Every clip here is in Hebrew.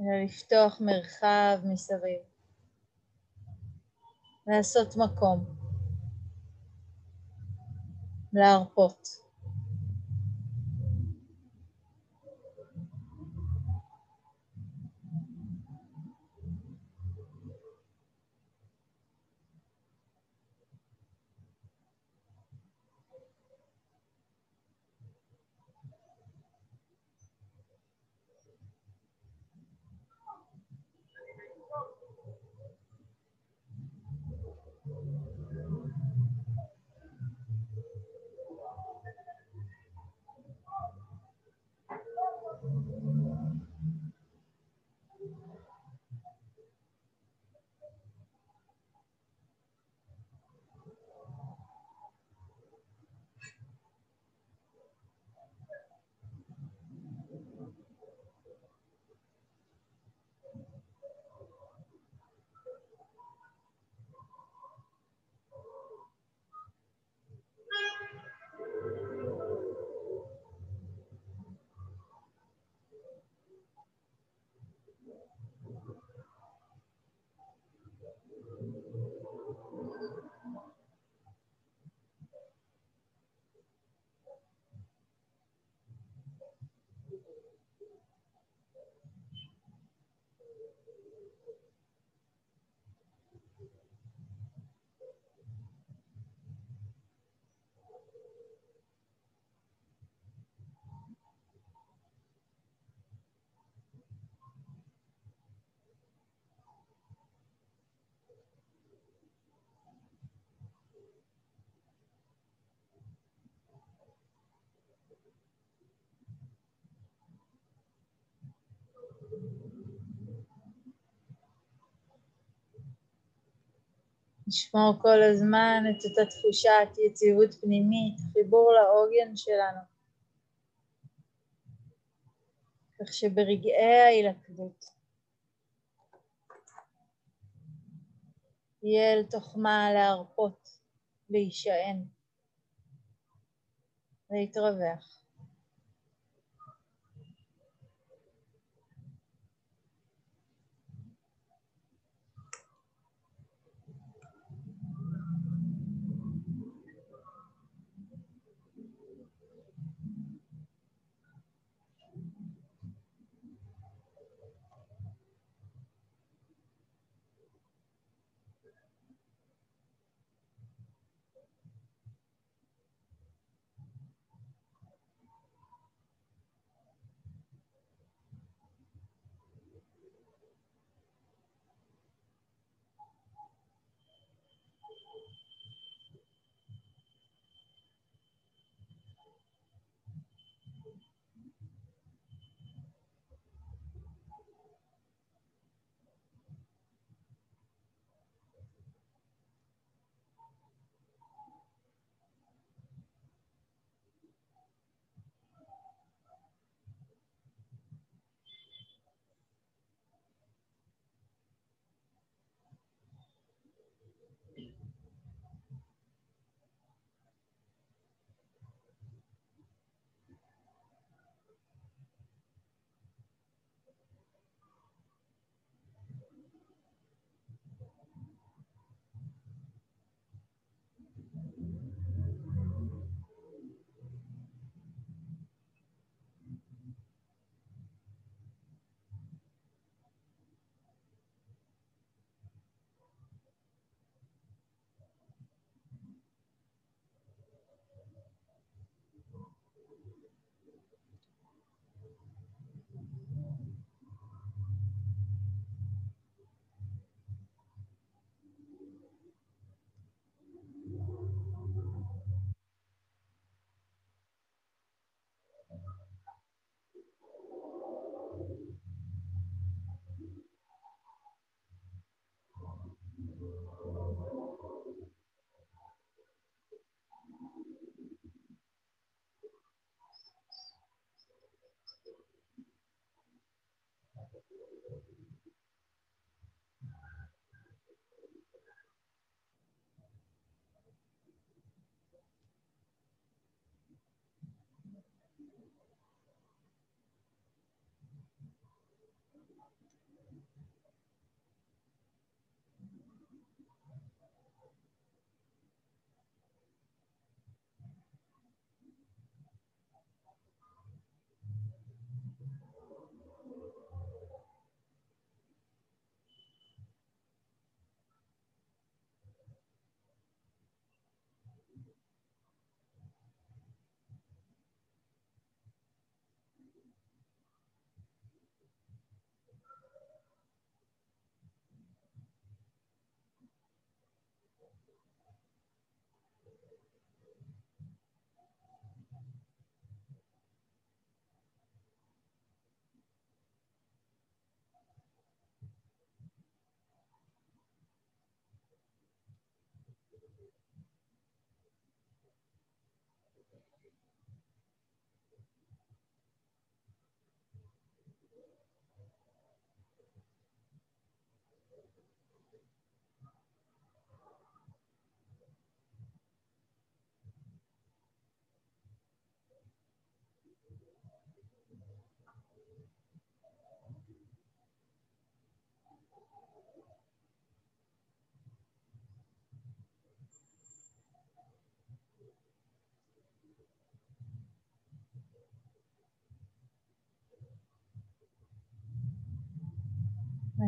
אלא לפתוח מרחב מסביב. לעשות מקום. להרפות. לשמור כל הזמן את אותה תחושת יציבות פנימית, חיבור לעוגן שלנו. כך שברגעי ההילכדות יהיה אל תוכמה להרפות, להישען, להתרווח.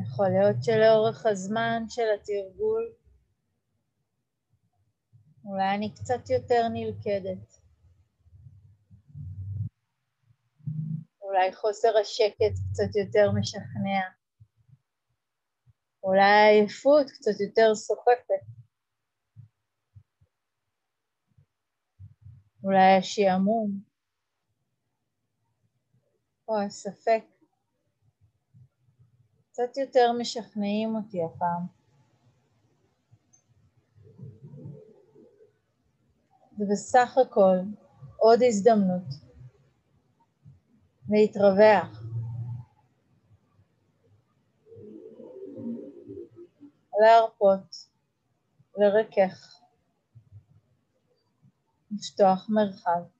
יכול להיות שלאורך הזמן של התרגול אולי אני קצת יותר נלכדת. אולי חוסר השקט קצת יותר משכנע. אולי העייפות קצת יותר סוחפת. אולי השעמום או הספק קצת יותר משכנעים אותי הפעם. ובסך הכל עוד הזדמנות להתרווח. להרפות, לרכך, לפתוח מרחב.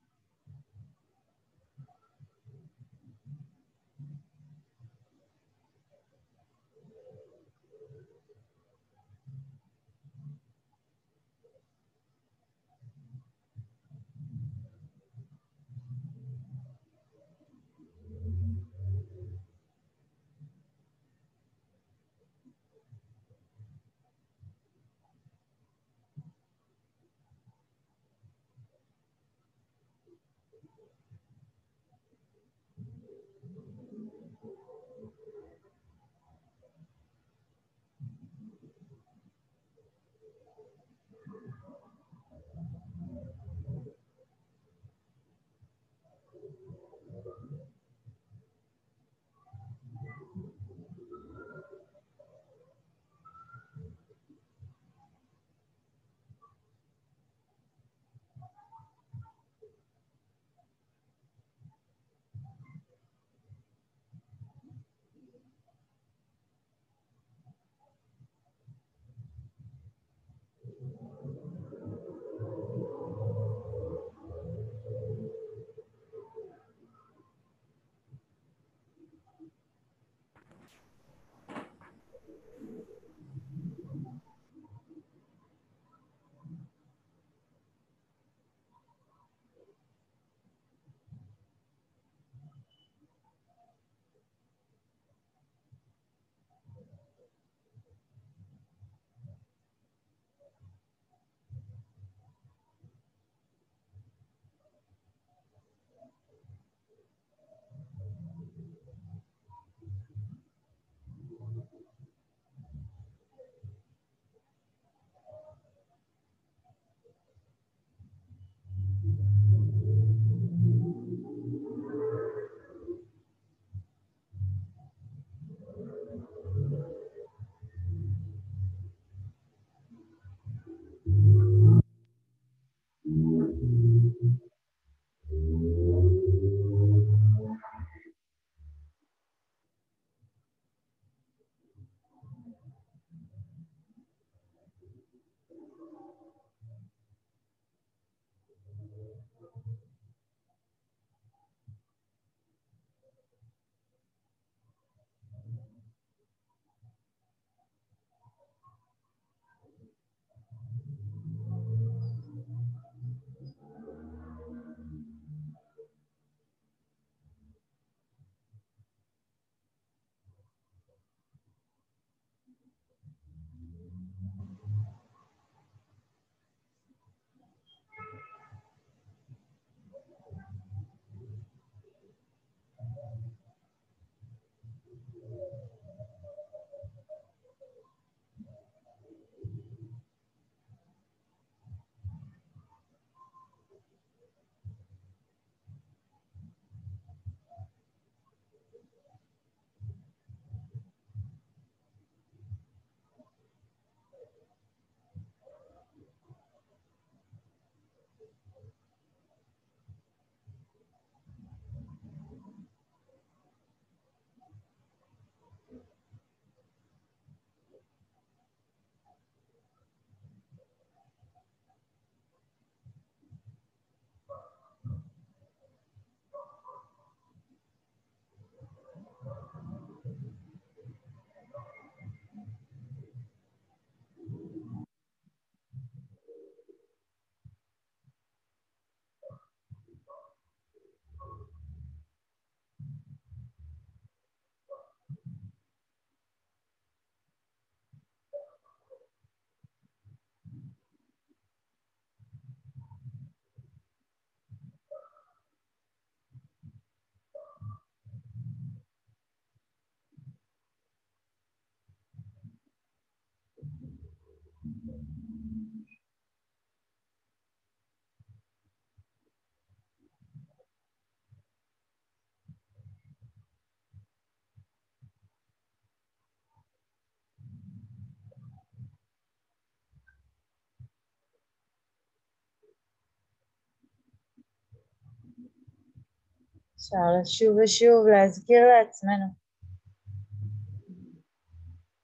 אפשר לשוב ושוב להזכיר לעצמנו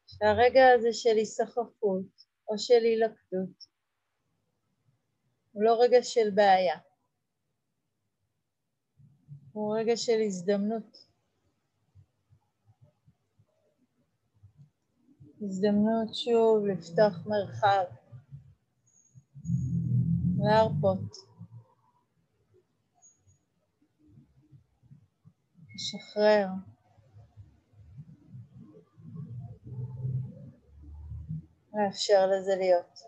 שהרגע הזה של היסחפות או של הילקטות הוא לא רגע של בעיה, הוא רגע של הזדמנות. הזדמנות שוב לפתוח מרחב, להרפות, לשחרר. לאפשר לזה להיות.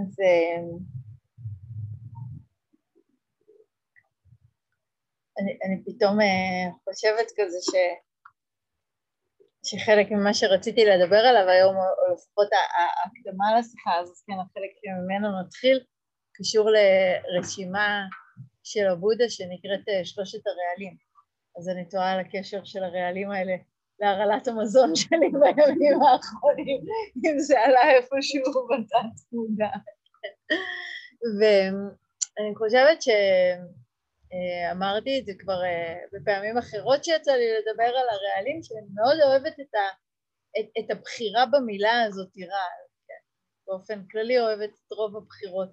אז אה, אני, אני פתאום אה, חושבת כזה ש, שחלק ממה שרציתי לדבר עליו היום, או לפחות ההקדמה לשיחה הזאת, כן, החלק שממנו נתחיל, קשור לרשימה של הבודה שנקראת אה, שלושת הרעלים. אז אני תוהה על הקשר של הרעלים האלה להרעלת המזון שלי בימים האחרונים, אם זה עלה איפשהו בתת מודע. ואני חושבת שאמרתי את זה כבר אה, בפעמים אחרות שיצא לי לדבר על הרעלים, שאני מאוד אוהבת את, ה... את, את הבחירה במילה הזאת, רעל. כן. באופן כללי אוהבת את רוב הבחירות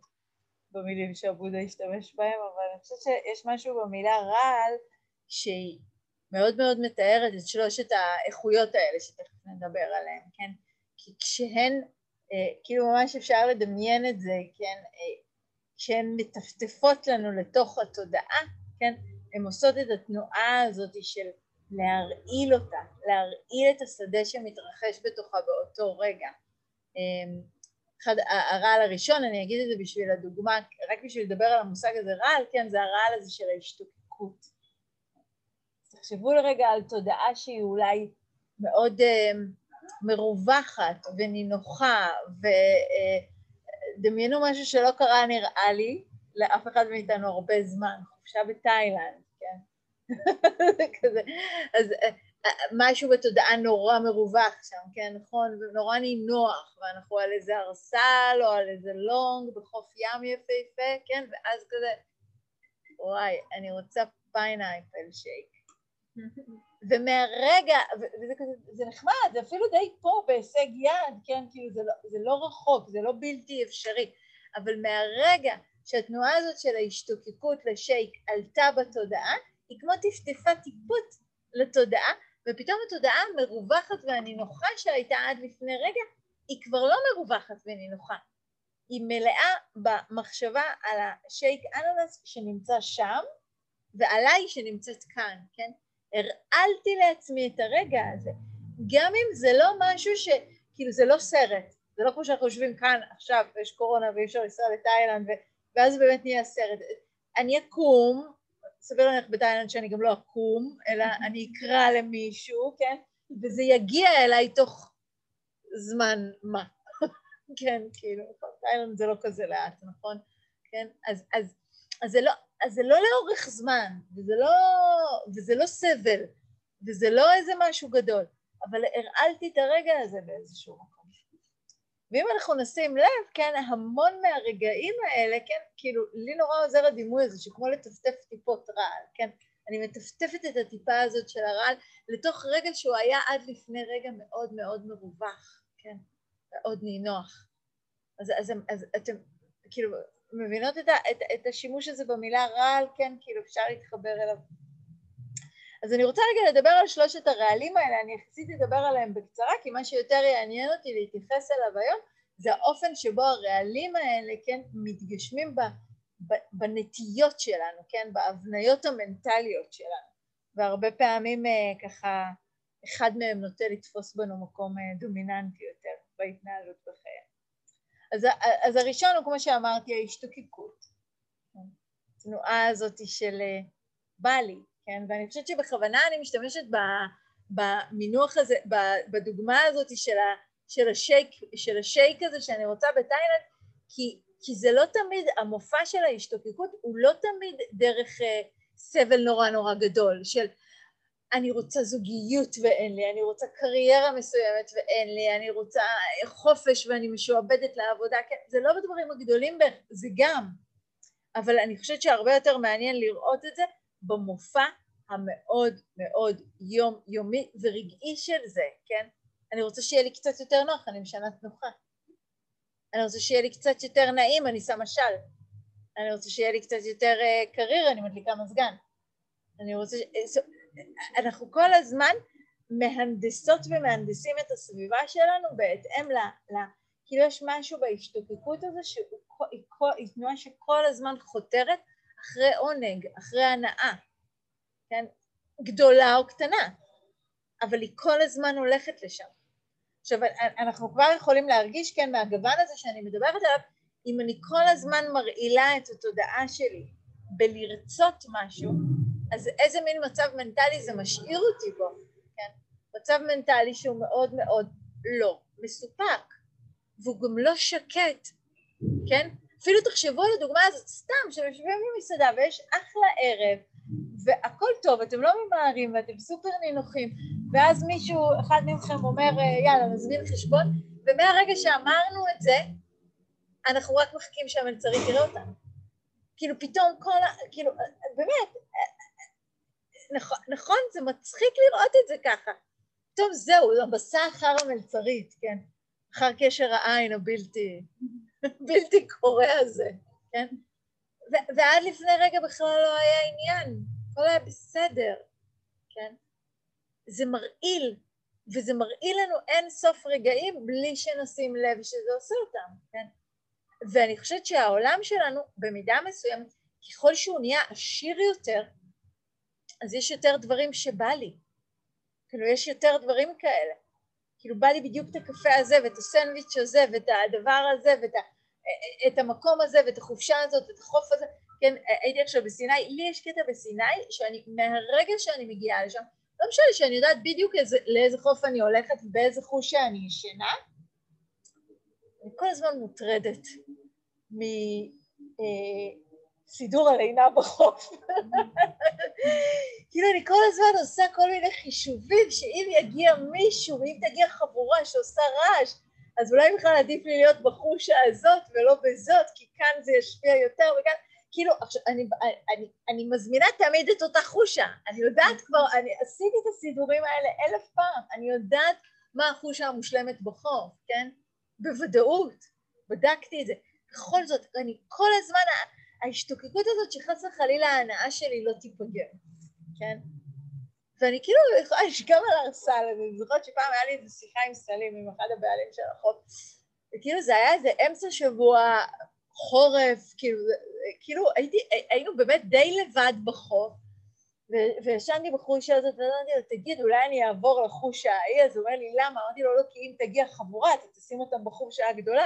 במילים שעבודה השתמש בהם, אבל אני חושבת שיש משהו במילה רעל שהיא מאוד מאוד מתארת את שלושת האיכויות האלה שתכף נדבר עליהן, כן? כי כשהן, אה, כאילו ממש אפשר לדמיין את זה, כן? אה, כשהן מטפטפות לנו לתוך התודעה, כן? הן עושות את התנועה הזאת של להרעיל אותה, להרעיל את השדה שמתרחש בתוכה באותו רגע. אה, אחד, הרעל הראשון, אני אגיד את זה בשביל הדוגמה, רק בשביל לדבר על המושג הזה רעל, כן, זה הרעל הזה של ההשתוקקות. תחשבו לרגע על תודעה שהיא אולי מאוד uh, מרווחת ונינוחה, ודמיינו uh, משהו שלא קרה נראה לי לאף אחד מאיתנו הרבה זמן, חופשה בתאילנד, כן? כזה, אז uh, משהו בתודעה נורא מרווח שם, כן, נכון? ונורא נינוח, ואנחנו על איזה ארסל או על איזה לונג בחוף ים יפהפה, כן? ואז כזה, וואי, אני רוצה pineapple שייק. ומהרגע, וזה כזה, זה נחמד, זה אפילו די פה בהישג יד, כן, כאילו זה לא, זה לא רחוק, זה לא בלתי אפשרי, אבל מהרגע שהתנועה הזאת של ההשתוקקות לשייק עלתה בתודעה, היא כמו טפטפה טיפות לתודעה, ופתאום התודעה המרווחת והנינוחה שהייתה עד לפני רגע, היא כבר לא מרווחת ונינוחה. היא מלאה במחשבה על השייק אננס שנמצא שם, ועליי שנמצאת כאן, כן? הרעלתי לעצמי את הרגע הזה, גם אם זה לא משהו ש... כאילו זה לא סרט, זה לא כמו שאנחנו יושבים כאן עכשיו ויש קורונה ואי אפשר לנסוע לתאילנד ו... ואז באמת נהיה סרט. אני אקום, סביר להניח בתאילנד שאני גם לא אקום, אלא אני אקרא למישהו, כן? וזה יגיע אליי תוך זמן מה, כן, כאילו, תאילנד זה לא כזה לאט, נכון? כן? אז, אז, אז זה לא, אז זה לא לאורך זמן, וזה לא, וזה לא סבל, וזה לא איזה משהו גדול, אבל הרעלתי את הרגע הזה באיזשהו מקום. ואם אנחנו נשים לב, כן, המון מהרגעים האלה, כן, כאילו, לי נורא עוזר הדימוי הזה, שכמו לטפטף טיפות רעל, כן, אני מטפטפת את הטיפה הזאת של הרעל לתוך רגע שהוא היה עד לפני רגע מאוד מאוד מרווח, כן, מאוד נינוח. אז, אז, אז, אתם, כאילו, מבינות את, ה, את, את השימוש הזה במילה רעל, כן, כאילו אפשר להתחבר אליו. אז אני רוצה רגע לדבר על שלושת הרעלים האלה, אני יחסית אדבר עליהם בקצרה, כי מה שיותר יעניין אותי להתייחס אליו היום, זה האופן שבו הרעלים האלה, כן, מתגשמים ב, ב, בנטיות שלנו, כן, בהבניות המנטליות שלנו, והרבה פעמים אה, ככה, אחד מהם נוטה לתפוס בנו מקום אה, דומיננטי יותר בהתנהלות בחיים. אז, אז הראשון הוא כמו שאמרתי ההשתוקקות, התנועה הזאת של אה, בא לי, כן, ואני חושבת שבכוונה אני משתמשת במינוח הזה, בדוגמה הזאת של, ה, של, השייק, של השייק הזה שאני רוצה בתאילנד, כי, כי זה לא תמיד, המופע של ההשתוקקות הוא לא תמיד דרך אה, סבל נורא נורא גדול, של אני רוצה זוגיות ואין לי, אני רוצה קריירה מסוימת ואין לי, אני רוצה חופש ואני משועבדת לעבודה, כן, זה לא בדברים הגדולים, זה גם, אבל אני חושבת שהרבה יותר מעניין לראות את זה במופע המאוד מאוד יומיומי ורגעי של זה, כן? אני רוצה שיהיה לי קצת יותר נוח, אני משנה תנוחה. אני רוצה שיהיה לי קצת יותר נעים, אני שמה של. אני רוצה שיהיה לי קצת יותר uh, אני מדליקה מזגן. אני רוצה... ש... אנחנו כל הזמן מהנדסות ומהנדסים את הסביבה שלנו בהתאם ל... ל... כאילו יש משהו בהשתוקקות הזו שהיא תנועה שכל הזמן חותרת אחרי עונג, אחרי הנאה, כן? גדולה או קטנה, אבל היא כל הזמן הולכת לשם. עכשיו אנחנו כבר יכולים להרגיש כן מהגוון הזה שאני מדברת עליו אם אני כל הזמן מרעילה את התודעה שלי בלרצות משהו אז איזה מין מצב מנטלי זה משאיר אותי בו, כן? מצב מנטלי שהוא מאוד מאוד לא מסופק והוא גם לא שקט, כן? אפילו תחשבו על הדוגמה הזאת סתם שיושבים במסעדה ויש אחלה ערב והכל טוב, אתם לא ממהרים ואתם סופר נינוחים ואז מישהו, אחד מכם אומר יאללה נזמין חשבון ומהרגע שאמרנו את זה אנחנו רק מחכים שהמלצרית תראה אותנו כאילו פתאום כל ה... כאילו באמת נכון, נכון זה מצחיק לראות את זה ככה. טוב זהו המסע אחר המלצרית כן. אחר קשר העין הבלתי בלתי קורא הזה כן. ועד לפני רגע בכלל לא היה עניין הכל היה בסדר כן. זה מרעיל, וזה מרעיל לנו אין סוף רגעים בלי שנשים לב שזה עושה אותם, כן? ואני חושבת שהעולם שלנו במידה מסוימת, ככל שהוא נהיה עשיר יותר, אז יש יותר דברים שבא לי. כאילו יש יותר דברים כאלה. כאילו בא לי בדיוק את הקפה הזה ואת הסנדוויץ' הזה ואת הדבר הזה ואת ה, את המקום הזה ואת החופשה הזאת ואת החוף הזה. כן, הייתי עכשיו בסיני, לי יש קטע בסיני שאני מהרגע שאני מגיעה לשם לא משנה שאני יודעת בדיוק איזה, לאיזה חוף אני הולכת ובאיזה חוש שאני ישנה, אני כל הזמן מוטרדת מסידור אה, הלינה בחוף. כאילו אני כל הזמן עושה כל מיני חישובים שאם יגיע מישהו ואם תגיע חבורה שעושה רעש אז אולי בכלל עדיף לי להיות בחושה הזאת ולא בזאת כי כאן זה ישפיע יותר וכאן כאילו, עכשיו, אני, אני, אני מזמינה תמיד את אותה חושה, אני יודעת כבר, אני עשיתי את הסידורים האלה אלף פעם, אני יודעת מה החושה המושלמת בחוף, כן? בוודאות, בדקתי את זה. בכל זאת, אני כל הזמן, ההשתוקקות הזאת שחס וחלילה ההנאה שלי לא תיפגר, כן? ואני כאילו יכולה לשכב על הרסל, אני זוכרת שפעם היה לי איזו שיחה עם סלים, עם אחד הבעלים של החוף, וכאילו זה היה איזה אמצע שבוע חורף, כאילו, כאילו הייתי, היינו באמת די לבד בחוף, וישנתי בחושה הזאת, ואמרתי לו, תגיד, אולי אני אעבור לחושה ההיא, אז הוא אומר לי, למה? אמרתי לו, לא, כי אם תגיע חבורה, אתה תשים אותם בחושה הגדולה.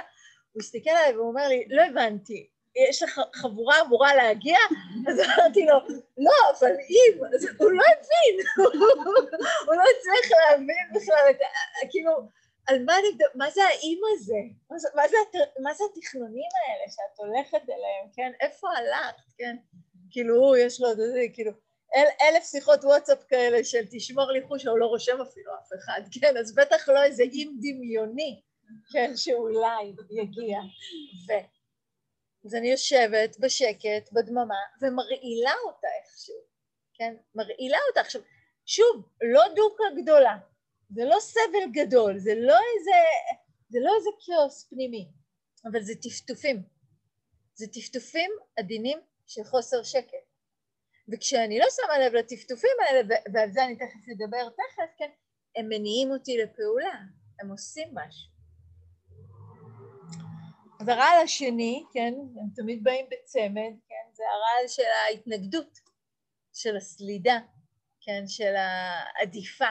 הוא הסתכל עליי והוא אומר לי, לא הבנתי, יש לך חבורה אמורה להגיע? אז אמרתי לו, לא, אבל אם, אז הוא לא הבין, הוא לא הצליח להבין בכלל את. כאילו, על מה אני, מה זה האם הזה? מה זה, מה, מה זה התכנונים האלה שאת הולכת אליהם, כן? איפה הלכת, כן? כאילו הוא יש לו, זה, כאילו, אל, אלף שיחות וואטסאפ כאלה של תשמור לי חוש, הוא לא רושם אפילו אף אחד, כן? אז בטח לא איזה אם דמיוני, כן, שאולי יגיע. ו... אז אני יושבת בשקט, בדממה, ומרעילה אותה איכשהו, כן? מרעילה אותה. עכשיו, שוב, לא דוקה גדולה, זה לא סבל גדול, זה לא איזה, זה לא איזה כאוס פנימי, אבל זה טפטופים. זה טפטופים עדינים של חוסר שקט. וכשאני לא שמה לב לטפטופים האלה, ועל זה אני תכף אדבר תכף, כן, הם מניעים אותי לפעולה, הם עושים משהו. הרעל השני, כן, הם תמיד באים בצמד, כן, זה הרעל של ההתנגדות, של הסלידה, כן, של העדיפה,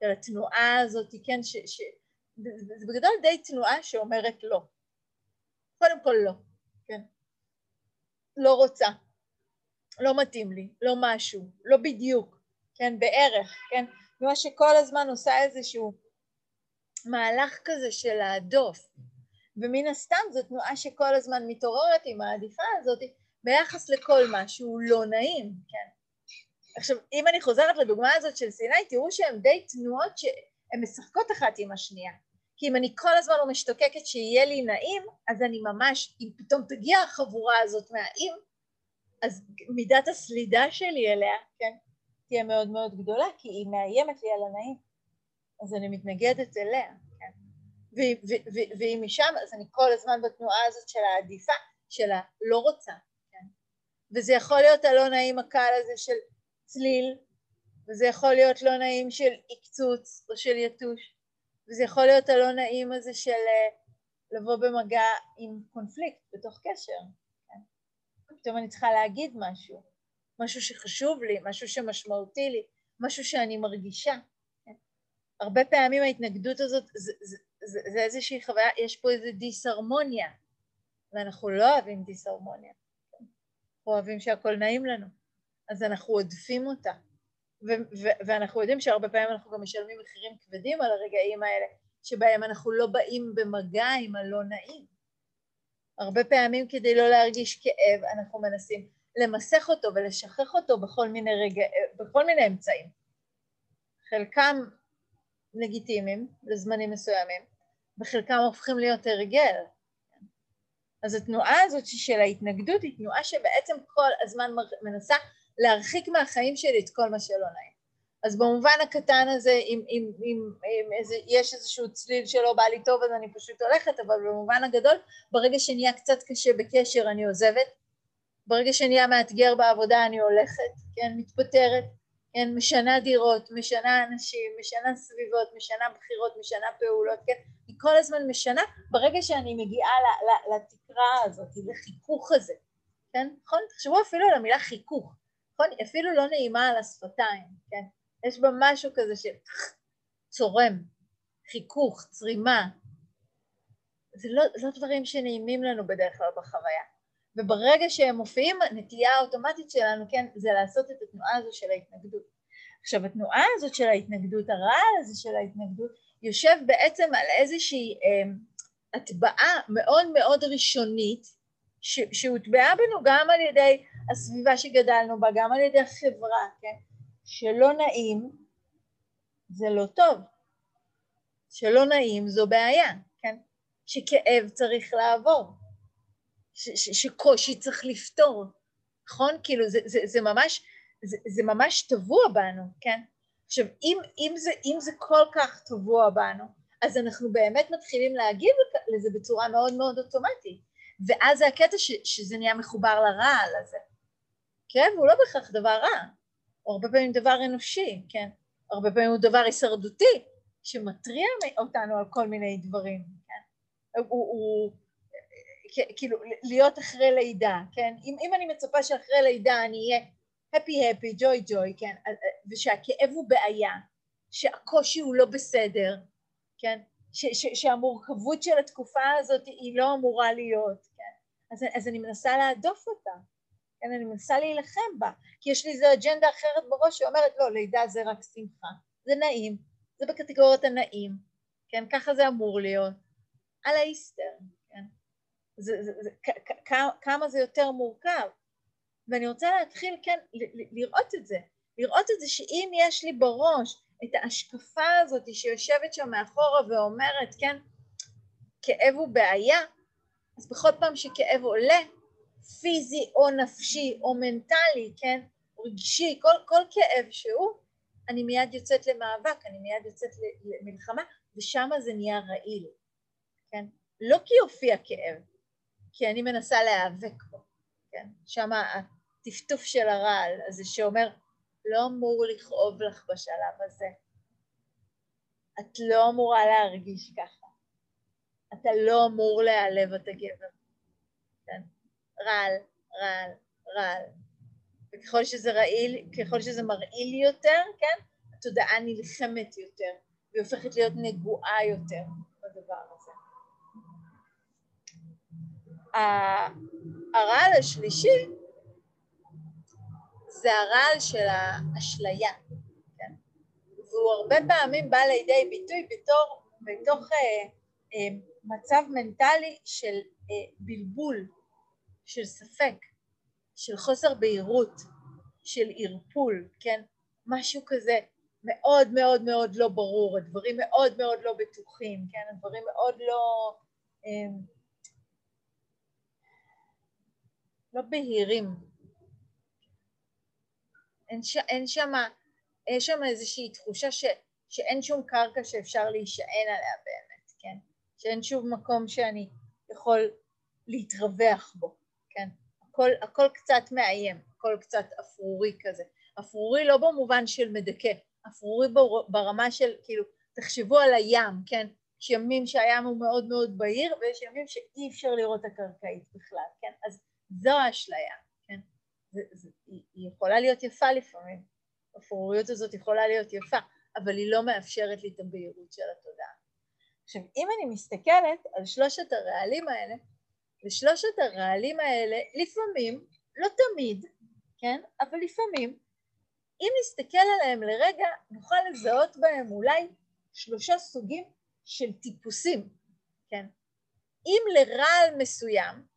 של התנועה הזאת, כן, ש, ש, זה בגדול די תנועה שאומרת לא. קודם כל לא, כן. לא רוצה, לא מתאים לי, לא משהו, לא בדיוק, כן, בערך, כן, תנועה שכל הזמן עושה איזשהו מהלך כזה של להדוף, ומן הסתם זו תנועה שכל הזמן מתעוררת עם העדיפה הזאת ביחס לכל משהו לא נעים, כן. עכשיו, אם אני חוזרת לדוגמה הזאת של סיני, תראו שהן די תנועות שהן משחקות אחת עם השנייה. כי אם אני כל הזמן לא משתוקקת שיהיה לי נעים, אז אני ממש, אם פתאום תגיע החבורה הזאת מהאיים, אז מידת הסלידה שלי אליה, כן, תהיה מאוד מאוד גדולה, כי היא מאיימת לי על הנעים. אז אני מתנגדת אליה. ואם משם, אז אני כל הזמן בתנועה הזאת של העדיפה, של הלא רוצה, כן. וזה יכול להיות הלא נעים הקל הזה של צליל, וזה יכול להיות לא נעים של עקצוץ או של יתוש, וזה יכול להיות הלא נעים הזה של אה, לבוא במגע עם קונפליקט בתוך קשר. כן? פתאום אני צריכה להגיד משהו, משהו שחשוב לי, משהו שמשמעותי לי, משהו שאני מרגישה. כן? הרבה פעמים ההתנגדות הזאת זה, זה, זה, זה איזושהי חוויה, יש פה איזו דיסהרמוניה, ואנחנו לא אוהבים דיסהרמוניה. אנחנו אוהבים שהכל נעים לנו, אז אנחנו עודפים אותה. ואנחנו יודעים שהרבה פעמים אנחנו גם משלמים מחירים כבדים על הרגעים האלה שבהם אנחנו לא באים במגע עם הלא נעים. הרבה פעמים כדי לא להרגיש כאב אנחנו מנסים למסך אותו ולשכח אותו בכל מיני, רגע, בכל מיני אמצעים. חלקם לגיטימיים לזמנים מסוימים וחלקם הופכים להיות הרגל. אז התנועה הזאת של ההתנגדות היא תנועה שבעצם כל הזמן מנסה להרחיק מהחיים שלי את כל מה שלא נעים. אז במובן הקטן הזה, אם, אם, אם, אם איזה, יש איזשהו צליל שלא בא לי טוב אז אני פשוט הולכת, אבל במובן הגדול, ברגע שנהיה קצת קשה בקשר אני עוזבת, ברגע שנהיה מאתגר בעבודה אני הולכת, כן, מתפטרת, כן, משנה דירות, משנה אנשים, משנה סביבות, משנה בחירות, משנה פעולות, כן, היא כל הזמן משנה ברגע שאני מגיעה לתקרה הזאת, לחיכוך הזה, כן, נכון? תחשבו אפילו על המילה חיכוך, נכון? אפילו לא נעימה על השפתיים, כן? יש בה משהו כזה של צורם, חיכוך, צרימה. זה לא, זה לא דברים שנעימים לנו בדרך כלל בחוויה. וברגע שהם מופיעים, הנטייה האוטומטית שלנו, כן, זה לעשות את התנועה הזו של ההתנגדות. עכשיו, התנועה הזאת של ההתנגדות, הרעל הזה של ההתנגדות, יושב בעצם על איזושהי אה, הטבעה מאוד מאוד ראשונית, שהוטבעה בנו גם על ידי הסביבה שגדלנו בה, גם על ידי החברה, כן? שלא נעים זה לא טוב, שלא נעים זו בעיה, כן? שכאב צריך לעבור, שקושי צריך לפתור, נכון? כאילו זה, זה, זה ממש, זה, זה ממש טבוע בנו, כן? עכשיו אם, אם, זה, אם זה כל כך טבוע בנו, אז אנחנו באמת מתחילים להגיב לזה בצורה מאוד מאוד אוטומטית, ואז זה הקטע ש, שזה נהיה מחובר לרעל הזה. כאב הוא לא בהכרח דבר רע, הוא הרבה פעמים דבר אנושי, כן? הרבה פעמים הוא דבר הישרדותי, שמתריע אותנו על כל מיני דברים, כן? הוא, הוא כאילו להיות אחרי לידה, כן? אם, אם אני מצפה שאחרי לידה אני אהיה happy happy, joy joy, כן? ושהכאב הוא בעיה, שהקושי הוא לא בסדר, כן? ש, ש, שהמורכבות של התקופה הזאת היא לא אמורה להיות, כן? אז, אז אני מנסה להדוף אותה. כן, אני מנסה להילחם בה, כי יש לי איזו אג'נדה אחרת בראש שאומרת לא, לידה זה רק שמחה, זה נעים, זה בקטגוריית הנעים, כן, ככה זה אמור להיות, על האיסטר, זה, זה, זה, כ- כמה זה יותר מורכב, ואני רוצה להתחיל, כן, לראות את זה, לראות את זה שאם יש לי בראש את ההשקפה הזאת שיושבת שם מאחורה ואומרת, כן, כאב הוא בעיה, אז בכל פעם שכאב עולה, פיזי או נפשי או מנטלי, כן, רגשי, כל, כל כאב שהוא, אני מיד יוצאת למאבק, אני מיד יוצאת למלחמה, ושם זה נהיה רעיל, כן? לא כי יופיע כאב, כי אני מנסה להיאבק בו, כן? שם הטפטוף של הרעל הזה שאומר, לא אמור לכאוב לך בשלב הזה, את לא אמורה להרגיש ככה, אתה לא אמור להיעלב את הגבר, כן? רעל, רעל, רעל. וככל שזה רעיל, ככל שזה מרעיל יותר, כן, התודעה נלחמת יותר, והיא הופכת להיות נגועה יותר בדבר הזה. הרעל השלישי זה הרעל של האשליה, כן? והוא הרבה פעמים בא לידי ביטוי בתור, בתוך אה, אה, מצב מנטלי של אה, בלבול, של ספק, של חוסר בהירות, של ערפול, כן? משהו כזה מאוד מאוד מאוד לא ברור, הדברים מאוד מאוד לא בטוחים, כן? הדברים מאוד לא... אמ, לא בהירים. אין, ש... אין שם, יש שם איזושהי תחושה ש... שאין שום קרקע שאפשר להישען עליה באמת, כן? שאין שום מקום שאני יכול להתרווח בו, כן? הכל, הכל קצת מאיים, הכל קצת אפרורי כזה. אפרורי לא במובן של מדכא, אפרורי ברמה של, כאילו, תחשבו על הים, כן? יש ימים שהים הוא מאוד מאוד בהיר ויש ימים שאי אפשר לראות הקרקעית בכלל, כן? אז זו האשליה, כן? זה, זה, היא, היא יכולה להיות יפה לפעמים, הפוריות הזאת יכולה להיות יפה, אבל היא לא מאפשרת לי את הבהירות של התודעה. עכשיו, אם אני מסתכלת על שלושת הרעלים האלה, ושלושת הרעלים האלה לפעמים, לא תמיד, כן, אבל לפעמים, אם נסתכל עליהם לרגע, נוכל לזהות בהם אולי שלושה סוגים של טיפוסים, כן? אם לרעל מסוים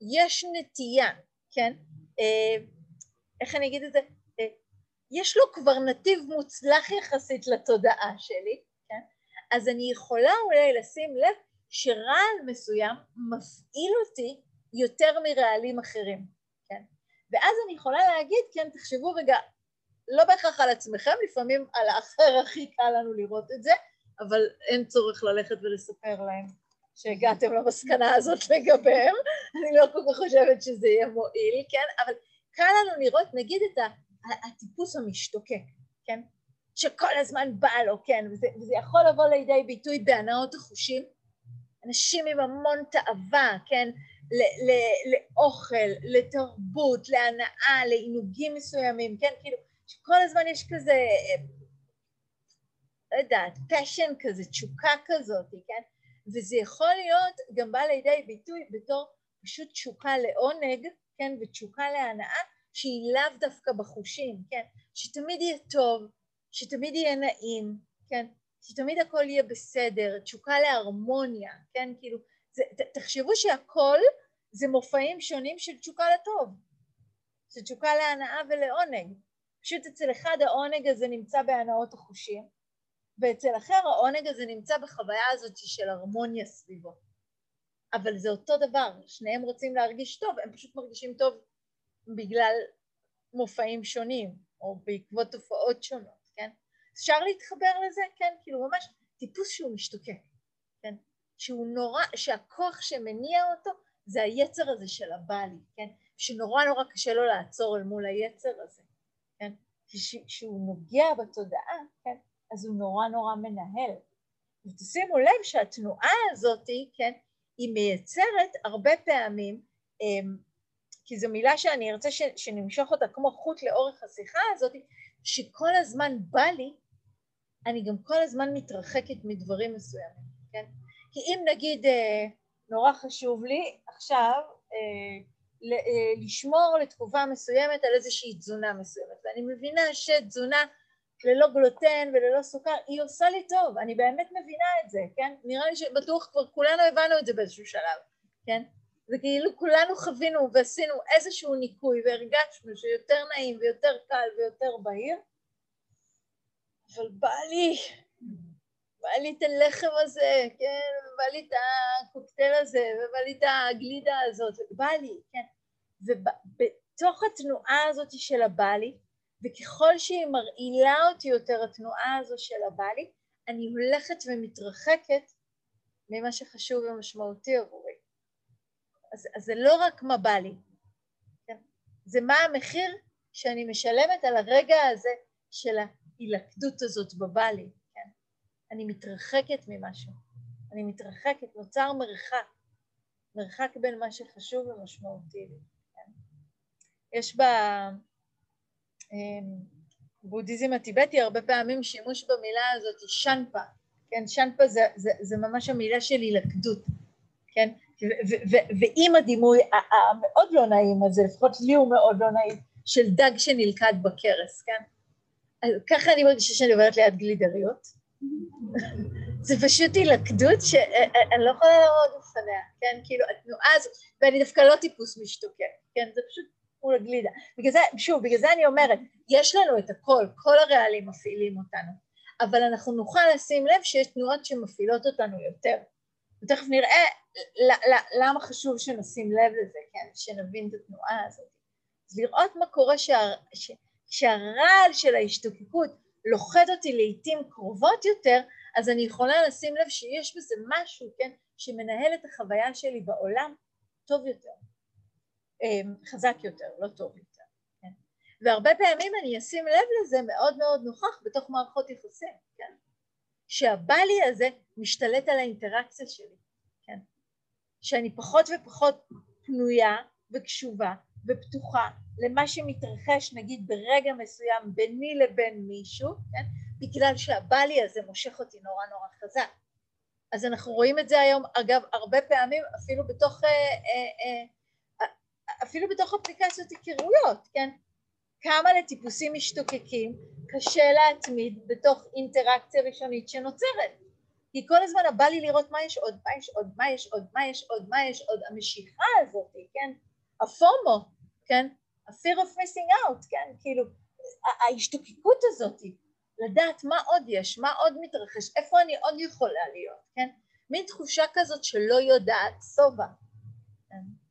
יש נטייה, כן? אה, איך אני אגיד את זה? אה, יש לו כבר נתיב מוצלח יחסית לתודעה שלי, כן? אז אני יכולה אולי לשים לב שרעל מסוים מפעיל אותי יותר מרעלים אחרים, כן? ואז אני יכולה להגיד, כן, תחשבו רגע, לא בהכרח על עצמכם, לפעמים על האחר הכי קל לנו לראות את זה, אבל אין צורך ללכת ולספר להם שהגעתם למסקנה הזאת לגביהם, אני לא כל כך חושבת שזה יהיה מועיל, כן? אבל קל לנו לראות נגיד את הטיפוס המשתוקק, כן? שכל הזמן בא לו, כן? וזה, וזה יכול לבוא לידי ביטוי בהנאות החושים, אנשים עם המון תאווה, כן? ל- ל- לאוכל, לתרבות, להנאה, לעינוגים מסוימים, כן? כאילו, שכל הזמן יש כזה, לא יודעת, פשן כזה, תשוקה כזאת, כן? וזה יכול להיות גם בא לידי ביטוי בתור פשוט תשוקה לעונג, כן? ותשוקה להנאה שהיא לאו דווקא בחושים, כן? שתמיד יהיה טוב, שתמיד יהיה נעים, כן? שתמיד הכל יהיה בסדר, תשוקה להרמוניה, כן? כאילו, זה, ת, תחשבו שהכל זה מופעים שונים של תשוקה לטוב, של תשוקה להנאה ולעונג. פשוט אצל אחד העונג הזה נמצא בהנאות החושים, ואצל אחר העונג הזה נמצא בחוויה הזאת של הרמוניה סביבו. אבל זה אותו דבר, שניהם רוצים להרגיש טוב, הם פשוט מרגישים טוב בגלל מופעים שונים, או בעקבות תופעות שונות, כן? אפשר להתחבר לזה? כן, כאילו ממש טיפוס שהוא משתוקק, כן? שהוא נורא, שהכוח שמניע אותו זה היצר הזה של הבעלי, כן? שנורא נורא קשה לו לעצור אל מול היצר הזה, כן? כשהוא נוגע בתודעה, כן? אז הוא נורא נורא מנהל. ותשימו לב שהתנועה הזאת, כן, היא מייצרת הרבה פעמים, אמ, כי זו מילה שאני ארצה שנמשוך אותה כמו חוט לאורך השיחה הזאת, שכל הזמן בא לי, אני גם כל הזמן מתרחקת מדברים מסוימים, כן? כי אם נגיד אה, נורא חשוב לי עכשיו אה, לשמור לתקופה מסוימת על איזושהי תזונה מסוימת, ואני מבינה שתזונה ללא גלוטן וללא סוכר, היא עושה לי טוב, אני באמת מבינה את זה, כן? נראה לי שבטוח כבר כולנו הבנו את זה באיזשהו שלב, כן? זה כאילו כולנו חווינו ועשינו איזשהו ניקוי והרגשנו שיותר נעים ויותר קל ויותר בהיר, אבל בא לי, בא לי את הלחם הזה, כן? ובא לי את הקוקטייל הזה, ובא לי את הגלידה הזאת, בא לי, כן? ובתוך התנועה הזאת של הבא לי, וככל שהיא מרעילה אותי יותר התנועה הזו של הבעלי, אני הולכת ומתרחקת ממה שחשוב ומשמעותי עבורי. אז, אז זה לא רק מה בא לי, כן? זה מה המחיר שאני משלמת על הרגע הזה של ההילכדות הזאת בבעלי, כן? אני מתרחקת ממשהו, אני מתרחקת, נוצר מרחק, מרחק בין מה שחשוב ומשמעותי לי, כן? יש בה... בודהיזם הטיבטי הרבה פעמים שימוש במילה הזאת שנפה, כן, שנפה זה, זה, זה ממש המילה של הילכדות, כן, ועם הדימוי המאוד לא נעים הזה, לפחות לי הוא מאוד לא נעים, של דג שנלכד בכרס, כן, אז ככה אני מרגישה שאני עוברת ליד גלידריות, זה פשוט הילכדות שאני לא יכולה לעמוד בפניה, כן, כאילו התנועה הזאת, ואני דווקא לא טיפוס משתוקק, כן, זה פשוט מול הגלידה. בגלל זה, שוב, בגלל זה אני אומרת, יש לנו את הכל, כל הרעלים מפעילים אותנו, אבל אנחנו נוכל לשים לב שיש תנועות שמפעילות אותנו יותר. ותכף נראה למה חשוב שנשים לב לזה, כן, שנבין את התנועה הזאת. אז לראות מה קורה שה, ש, שהרעל של ההשתוקקות לוחד אותי לעיתים קרובות יותר, אז אני יכולה לשים לב שיש בזה משהו, כן, שמנהל את החוויה שלי בעולם טוב יותר, חזק יותר, לא טוב יותר, כן? והרבה פעמים אני אשים לב לזה מאוד מאוד נוכח בתוך מערכות יחסים, כן? שהבלי הזה משתלט על האינטראקציה שלי, כן? שאני פחות ופחות פנויה וקשובה ופתוחה למה שמתרחש נגיד ברגע מסוים ביני לבין מישהו, כן? בגלל שהבלי הזה מושך אותי נורא נורא חזק. אז אנחנו רואים את זה היום, אגב, הרבה פעמים אפילו בתוך, אה, אה, אה, אפילו בתוך אפליקציות היכרויות, כן? כמה לטיפוסים משתוקקים קשה להתמיד בתוך אינטראקציה ראשונית שנוצרת. כי כל הזמן בא לי לראות מה יש עוד, מה יש עוד, מה יש עוד, מה יש עוד, מה יש עוד, המשיכה הזאת, כן? הפומו, כן? ה-fear of missing out, כן? כאילו, ההשתוקקות הזאת, לדעת מה עוד יש, מה עוד מתרחש, איפה אני עוד יכולה להיות, כן? מין תחושה כזאת שלא יודעת שובע. כן?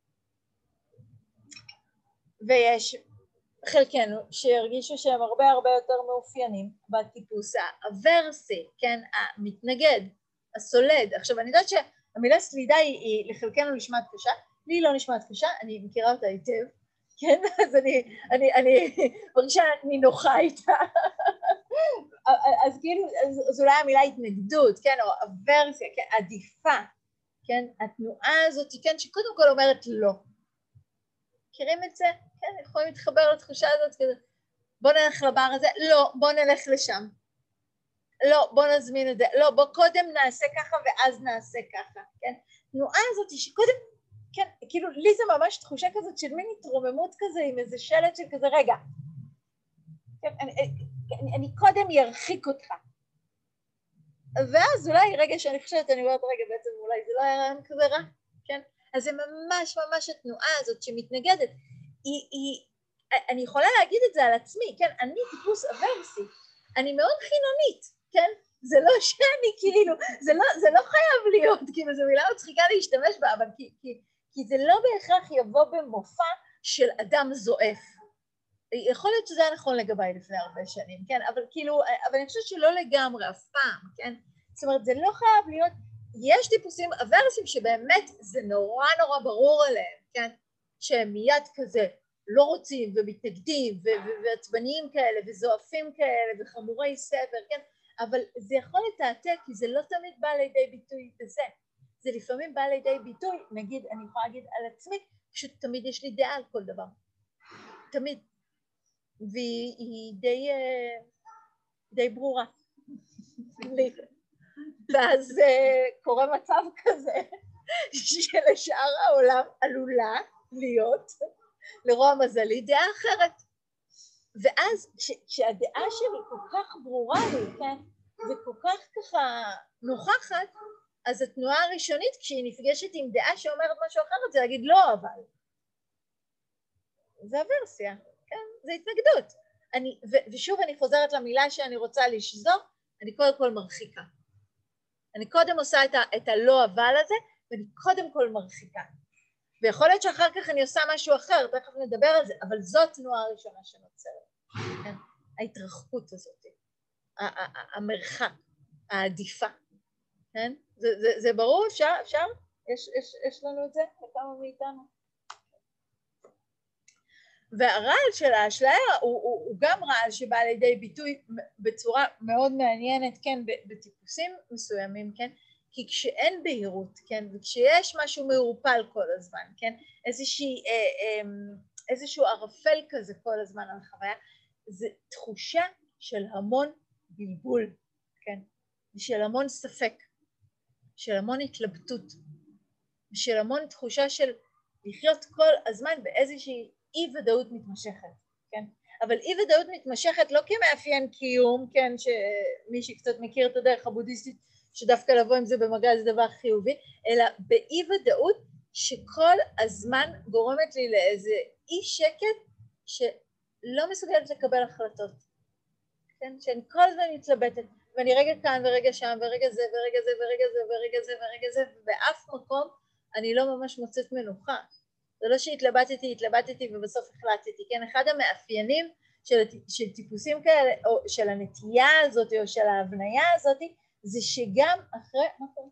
ויש חלקנו שהרגישו שהם הרבה הרבה יותר מאופיינים בטיפוס האברסי, כן? המתנגד, הסולד. עכשיו אני יודעת שהמילה סלידה היא, היא לחלקנו נשמעת קשה, לי לא נשמעת קשה, אני מכירה אותה היטב, כן? אז אני, אני, אני מרגישה נינוחה איתה. אז כאילו, אז, אז אולי המילה התנגדות, כן? או אברסיה, כן? עדיפה, כן? התנועה הזאת, כן? שקודם כל אומרת לא. מכירים את זה? כן, יכולים להתחבר לתחושה הזאת כזה, בוא נלך לבר הזה, לא, בוא נלך לשם. לא, בוא נזמין את זה, לא, בוא קודם נעשה ככה ואז נעשה ככה, כן? תנועה הזאת שקודם כן, כאילו לי זה ממש תחושה כזאת של מין התרוממות כזה עם איזה שלט של כזה, רגע, כן, אני, אני, אני קודם ארחיק אותך. ואז אולי רגע שאני חושבת, אני אומרת, רגע, בעצם אולי זה לא היה רעיון כזה רע, כן? אז זה ממש ממש התנועה הזאת שמתנגדת. היא, היא, אני יכולה להגיד את זה על עצמי, כן? אני טיפוס אברסי, אני מאוד חינונית, כן? זה לא שאני כאילו, זה לא, זה לא חייב להיות, כאילו זו מילה מצחיקה להשתמש בה, אבל כי, כי כי זה לא בהכרח יבוא במופע של אדם זועף. יכול להיות שזה היה נכון לגביי לפני הרבה שנים, כן? אבל כאילו, אבל אני חושבת שלא לגמרי אף פעם, כן? זאת אומרת, זה לא חייב להיות, יש טיפוסים אברסים שבאמת זה נורא נורא ברור עליהם, כן? שהם מיד כזה לא רוצים ומתנגדים ועצבניים כאלה וזועפים כאלה וחמורי סבר, כן? אבל זה יכול לתעתע כי זה לא תמיד בא לידי ביטוי בזה. זה לפעמים בא לידי ביטוי, נגיד, אני יכולה להגיד על עצמי, שתמיד יש לי דעה על כל דבר, תמיד, והיא די, אה, די ברורה ואז אה, קורה מצב כזה שלשאר העולם עלולה להיות, לרוע מזלי, דעה אחרת. ואז כשהדעה שלי כל כך ברורה לי, כן, וכל כך ככה נוכחת, אז התנועה הראשונית כשהיא נפגשת עם דעה שאומרת משהו אחר זה להגיד לא אבל. זה אברסיה, כן? זה התנגדות. אני, ו, ושוב אני חוזרת למילה שאני רוצה לשזור, אני קודם כל מרחיקה. אני קודם עושה את, ה, את הלא אבל הזה, ואני קודם כל מרחיקה. ויכול להיות שאחר כך אני עושה משהו אחר, תכף נדבר על זה, אבל זו התנועה הראשונה שנוצרת, כן? ההתרחקות הזאת, המרחק, העדיפה, כן? זה, זה, זה ברור? אפשר? אפשר? יש, יש, יש לנו את זה לכמה מאיתנו? והרעל של האשליה הוא, הוא, הוא גם רעל שבא לידי ביטוי בצורה מאוד מעניינת, כן, בטיפוסים מסוימים, כן, כי כשאין בהירות, כן, וכשיש משהו מעורפל כל הזמן, כן, איזושהי, אה, אה, איזשהו ערפל כזה כל הזמן על החוויה, זה תחושה של המון בלבול, כן, ושל המון ספק. של המון התלבטות, של המון תחושה של לחיות כל הזמן באיזושהי אי ודאות מתמשכת, כן? אבל אי ודאות מתמשכת לא כמאפיין קיום, כן, שמי שקצת מכיר את הדרך הבודהיסטית שדווקא לבוא עם זה במגע זה דבר חיובי, אלא באי ודאות שכל הזמן גורמת לי לאיזה אי שקט שלא מסוגלת לקבל החלטות, כן? שאני כל הזמן מתלבטת, ואני רגע כאן ורגע שם ורגע זה ורגע זה ורגע זה ורגע זה ורגע זה, ובאף מקום אני לא ממש מוצאת מנוחה. זה לא שהתלבטתי, התלבטתי ובסוף החלטתי, כן? אחד המאפיינים של, של טיפוסים כאלה, או של הנטייה הזאת או של ההבניה הזאת, זה שגם אחרי... מה קורה?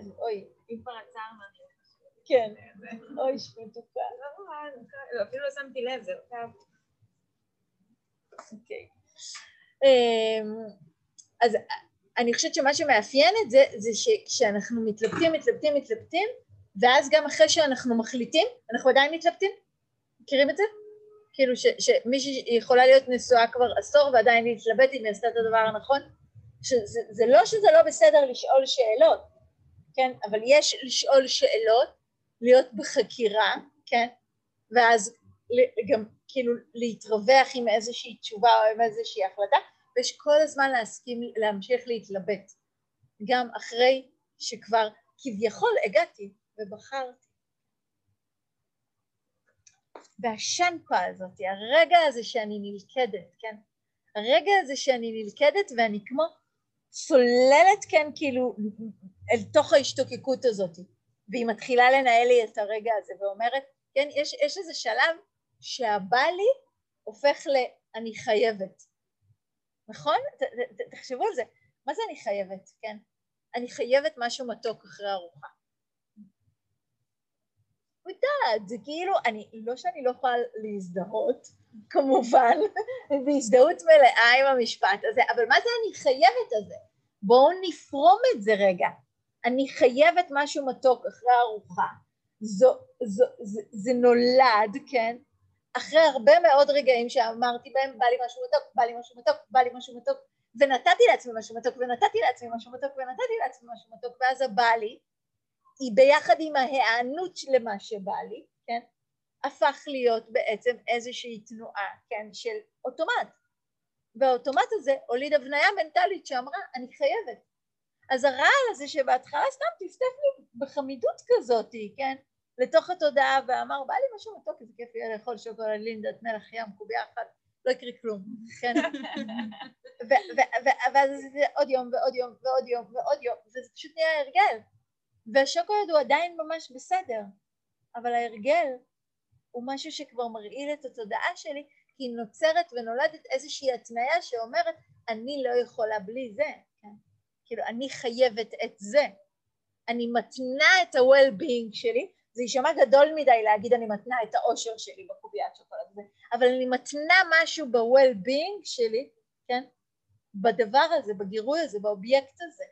אז אוי, אם כבר עצרנו, כן, אוי שמתוקה. לא, אפילו לא שמתי לב, זה. אוקיי. אמ, אז אני חושבת שמה שמאפיין את זה, זה שכשאנחנו מתלבטים, מתלבטים, מתלבטים, ואז גם אחרי שאנחנו מחליטים, אנחנו עדיין מתלבטים. מכירים את זה? כאילו שמישהי יכולה להיות נשואה כבר עשור ועדיין להתלבט אם היא עשתה את הדבר הנכון. שזה, זה לא שזה לא בסדר לשאול שאלות, כן? אבל יש לשאול שאלות, להיות בחקירה, כן? ואז גם כאילו להתרווח עם איזושהי תשובה או עם איזושהי החלטה, ויש כל הזמן להסכים להמשיך להתלבט, גם אחרי שכבר כביכול הגעתי ובחרתי. והשנפה הזאת, הרגע הזה שאני נלכדת, כן? הרגע הזה שאני נלכדת ואני כמו צוללת, כן, כאילו, אל תוך ההשתוקקות הזאת, והיא מתחילה לנהל לי את הרגע הזה ואומרת, כן, יש, יש איזה שלב שהבא לי הופך ל... אני חייבת, נכון? ת, ת, תחשבו על זה, מה זה אני חייבת, כן? אני חייבת משהו מתוק אחרי ארוחה. יודעת, זה כאילו, אני, לא שאני לא יכולה להזדהות, כמובן, בהזדהות מלאה עם המשפט הזה, אבל מה זה אני חייבת הזה? בואו נפרום את זה רגע. אני חייבת משהו מתוק אחרי ארוחה. זו, זו, זה, זה נולד, כן? אחרי הרבה מאוד רגעים שאמרתי בהם, בא לי משהו מתוק, בא לי משהו מתוק, בא לי משהו מתוק, ונתתי לעצמי משהו מתוק, ונתתי לעצמי משהו מתוק, ונתתי לעצמי משהו מתוק, ואז הבא לי, היא ביחד עם ההיענות למה שבא לי, כן, הפך להיות בעצם איזושהי תנועה, כן, של אוטומט. והאוטומט הזה הוליד הבניה מנטלית שאמרה, אני חייבת. אז הרעל הזה שבהתחלה סתם טפטף לי בחמידות כזאת, כן, לתוך התודעה ואמר, בא לי משהו מתוק, איזה כיף יהיה לאכול שוקולד לינדת מלח ים, קובייה אחת, לא יקרה כלום, כן? ואז זה עוד יום ועוד יום ועוד יום ועוד יום, וזה פשוט נהיה הרגל. והשוקולד הוא עדיין ממש בסדר, אבל ההרגל הוא משהו שכבר מרעיל את התודעה שלי, כי נוצרת ונולדת איזושהי התניה שאומרת, אני לא יכולה בלי זה, כן? כאילו, אני חייבת את זה. אני מתנה את ה-well-being שלי, זה יישמע גדול מדי להגיד אני מתנה את האושר שלי בקוביית שוקולד הזה, אבל אני מתנה משהו ב-well-being שלי, כן? בדבר הזה, בגירוי הזה, באובייקט הזה.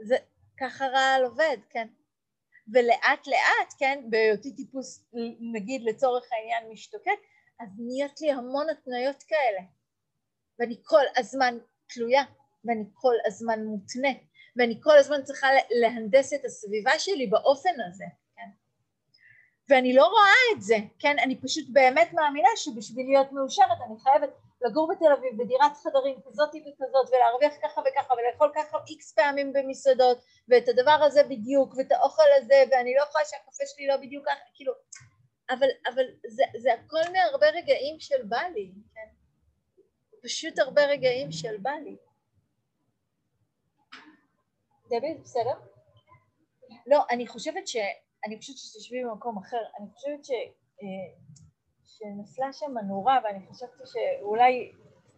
זה, ככה רעל עובד, כן. ולאט לאט, כן, בהיותי טיפוס, נגיד לצורך העניין משתוקק, אז נהיית לי המון התניות כאלה. ואני כל הזמן תלויה, ואני כל הזמן מותנית, ואני כל הזמן צריכה להנדס את הסביבה שלי באופן הזה? ואני לא רואה את זה, כן? אני פשוט באמת מאמינה שבשביל להיות מאושרת אני חייבת לגור בתל אביב בדירת חדרים כזאת וכזאת ולהרוויח ככה וככה ולאכול ככה איקס פעמים במסעדות ואת הדבר הזה בדיוק ואת האוכל הזה ואני לא יכולה שהקפה שלי לא בדיוק ככה, כאילו אבל, אבל זה, זה הכל מהרבה רגעים של בא לי, כן? פשוט הרבה רגעים של בא לי. דבי, בסדר? לא, אני חושבת ש... אני חושבת שתשבי במקום אחר, אני חושבת ש... אה, שנפלה שם הנורה ואני חשבתי שאולי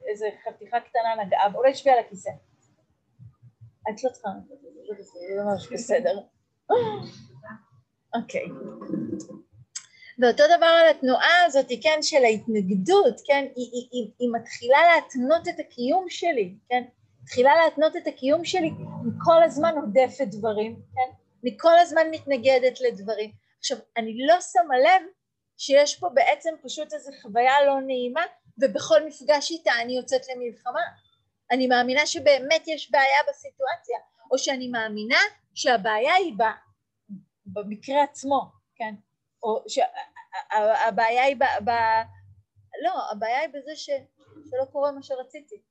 איזה חתיכה קטנה נגעה, אולי שבי על הכיסא. את לא צריכה זה ממש בסדר. אוקיי. ואותו דבר על התנועה הזאת, כן, של ההתנגדות, כן, היא, היא, היא, היא מתחילה להתנות את הקיום שלי, כן, מתחילה להתנות את הקיום שלי, אני כל הזמן עודפת דברים, כן, אני כל הזמן מתנגדת לדברים. עכשיו, אני לא שמה לב שיש פה בעצם פשוט איזו חוויה לא נעימה ובכל מפגש איתה אני יוצאת למלחמה. אני מאמינה שבאמת יש בעיה בסיטואציה, או שאני מאמינה שהבעיה היא ב, במקרה עצמו, כן? או שהבעיה היא ב, ב... לא, הבעיה היא בזה ש, שלא קורה מה שרציתי.